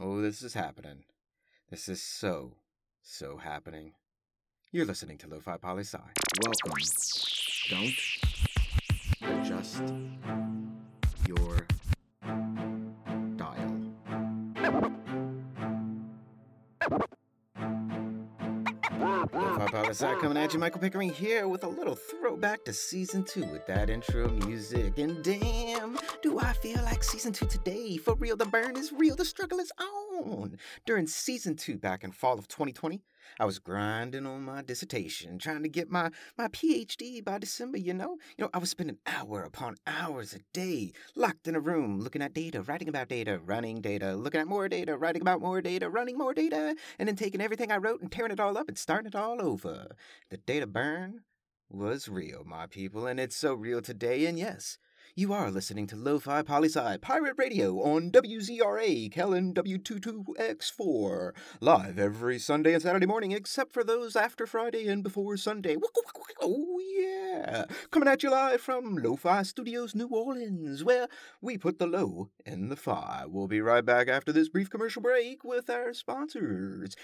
Oh, this is happening. This is so, so happening. You're listening to Lo-Fi Poli. Welcome. Don't adjust Lo-Fi coming at you, Michael Pickering here with a little throwback to season two with that intro music. And damn, do I feel like season two today? For real, the burn is real, the struggle is on. During season two back in fall of 2020, I was grinding on my dissertation, trying to get my, my PhD by December, you know? You know, I was spending hour upon hours a day locked in a room looking at data, writing about data, running data, looking at more data, writing about more data, running more data, and then taking everything I wrote and tearing it all up and starting it all over. The data burn was real, my people, and it's so real today, and yes, you are listening to Lo-Fi Poli Sci Pirate Radio on WZRA Kellen W22X4, live every Sunday and Saturday morning, except for those after Friday and before Sunday. Oh yeah, coming at you live from Lo-Fi Studios, New Orleans, where we put the low in the fi. We'll be right back after this brief commercial break with our sponsors.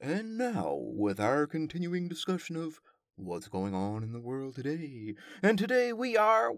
And now, with our continuing discussion of what's going on in the world today. And today we are.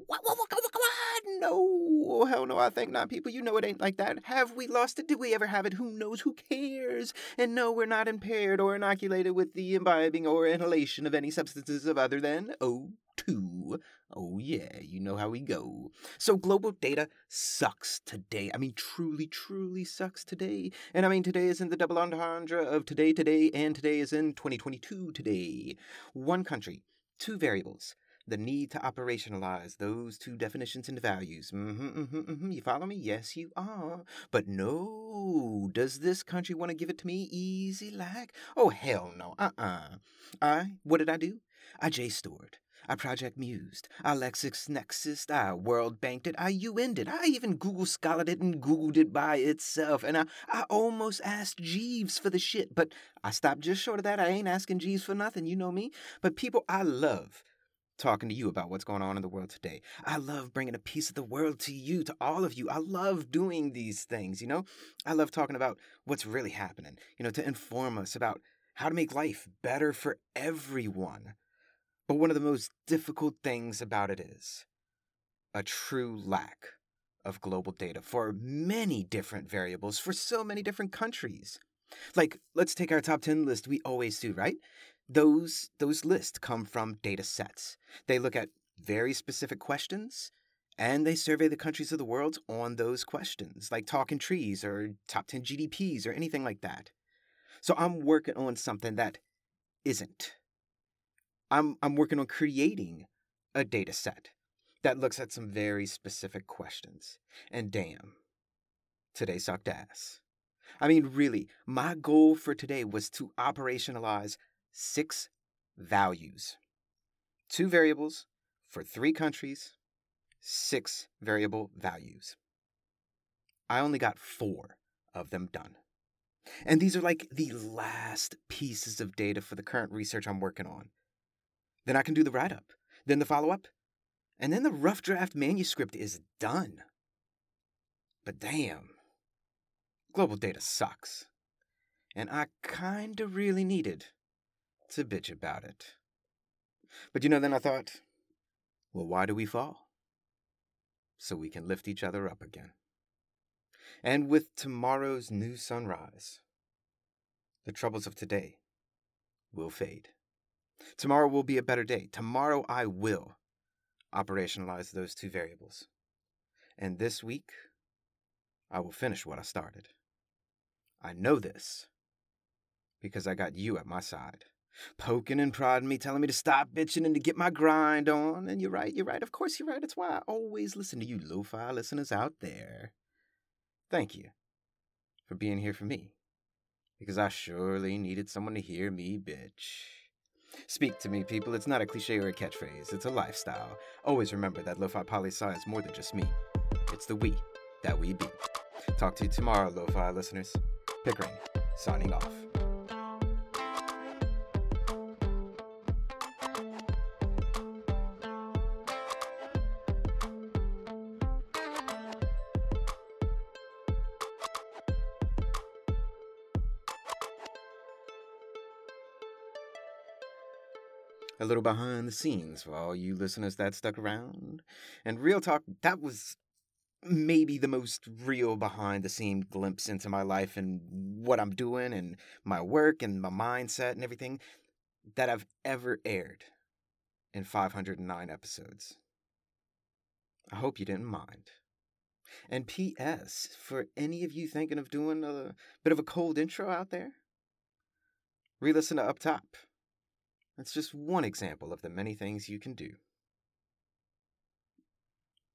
No, hell no, I think not, people. You know it ain't like that. Have we lost it? Did we ever have it? Who knows? Who cares? And no, we're not impaired or inoculated with the imbibing or inhalation of any substances of other than O2. Oh, yeah, you know how we go. So, global data sucks today. I mean, truly, truly sucks today. And I mean, today is in the double entendre of today, today, and today is in 2022 today. One country, two variables. The need to operationalize those two definitions into values. Mm-hmm, mm-hmm, mm-hmm. You follow me? Yes, you are. But no, does this country want to give it to me easy like? Oh, hell no. Uh-uh. I, what did I do? I JSTORed. I Project Mused. I LexisNexis. I World Banked it. I UN'd it. I even Google Scholared it and Googled it by itself. And I, I almost asked Jeeves for the shit, but I stopped just short of that. I ain't asking Jeeves for nothing. You know me. But people, I love talking to you about what's going on in the world today. I love bringing a piece of the world to you, to all of you. I love doing these things, you know? I love talking about what's really happening, you know, to inform us about how to make life better for everyone. But one of the most difficult things about it is a true lack of global data for many different variables for so many different countries. Like, let's take our top 10 list we always do, right? Those those lists come from data sets. They look at very specific questions and they survey the countries of the world on those questions, like talking trees or top 10 GDPs or anything like that. So I'm working on something that isn't. I'm I'm working on creating a data set that looks at some very specific questions. And damn, today sucked ass. I mean, really, my goal for today was to operationalize six values two variables for three countries, six variable values. I only got four of them done. And these are like the last pieces of data for the current research I'm working on. Then I can do the write up, then the follow up, and then the rough draft manuscript is done. But damn, global data sucks. And I kinda really needed to bitch about it. But you know, then I thought, well, why do we fall? So we can lift each other up again. And with tomorrow's new sunrise, the troubles of today will fade. Tomorrow will be a better day. Tomorrow I will operationalize those two variables. And this week, I will finish what I started. I know this because I got you at my side, poking and prodding me, telling me to stop bitching and to get my grind on. And you're right, you're right. Of course, you're right. It's why I always listen to you lo fi listeners out there. Thank you for being here for me because I surely needed someone to hear me bitch. Speak to me, people. It's not a cliche or a catchphrase, it's a lifestyle. Always remember that Lo-Fi Poli Sci is more than just me, it's the we that we be. Talk to you tomorrow, Lo-Fi listeners. Pickering, signing off. A little behind the scenes for all you listeners that stuck around. And real talk, that was maybe the most real behind the scene glimpse into my life and what I'm doing and my work and my mindset and everything that I've ever aired in 509 episodes. I hope you didn't mind. And P.S. for any of you thinking of doing a bit of a cold intro out there, re listen to Up Top. It's just one example of the many things you can do.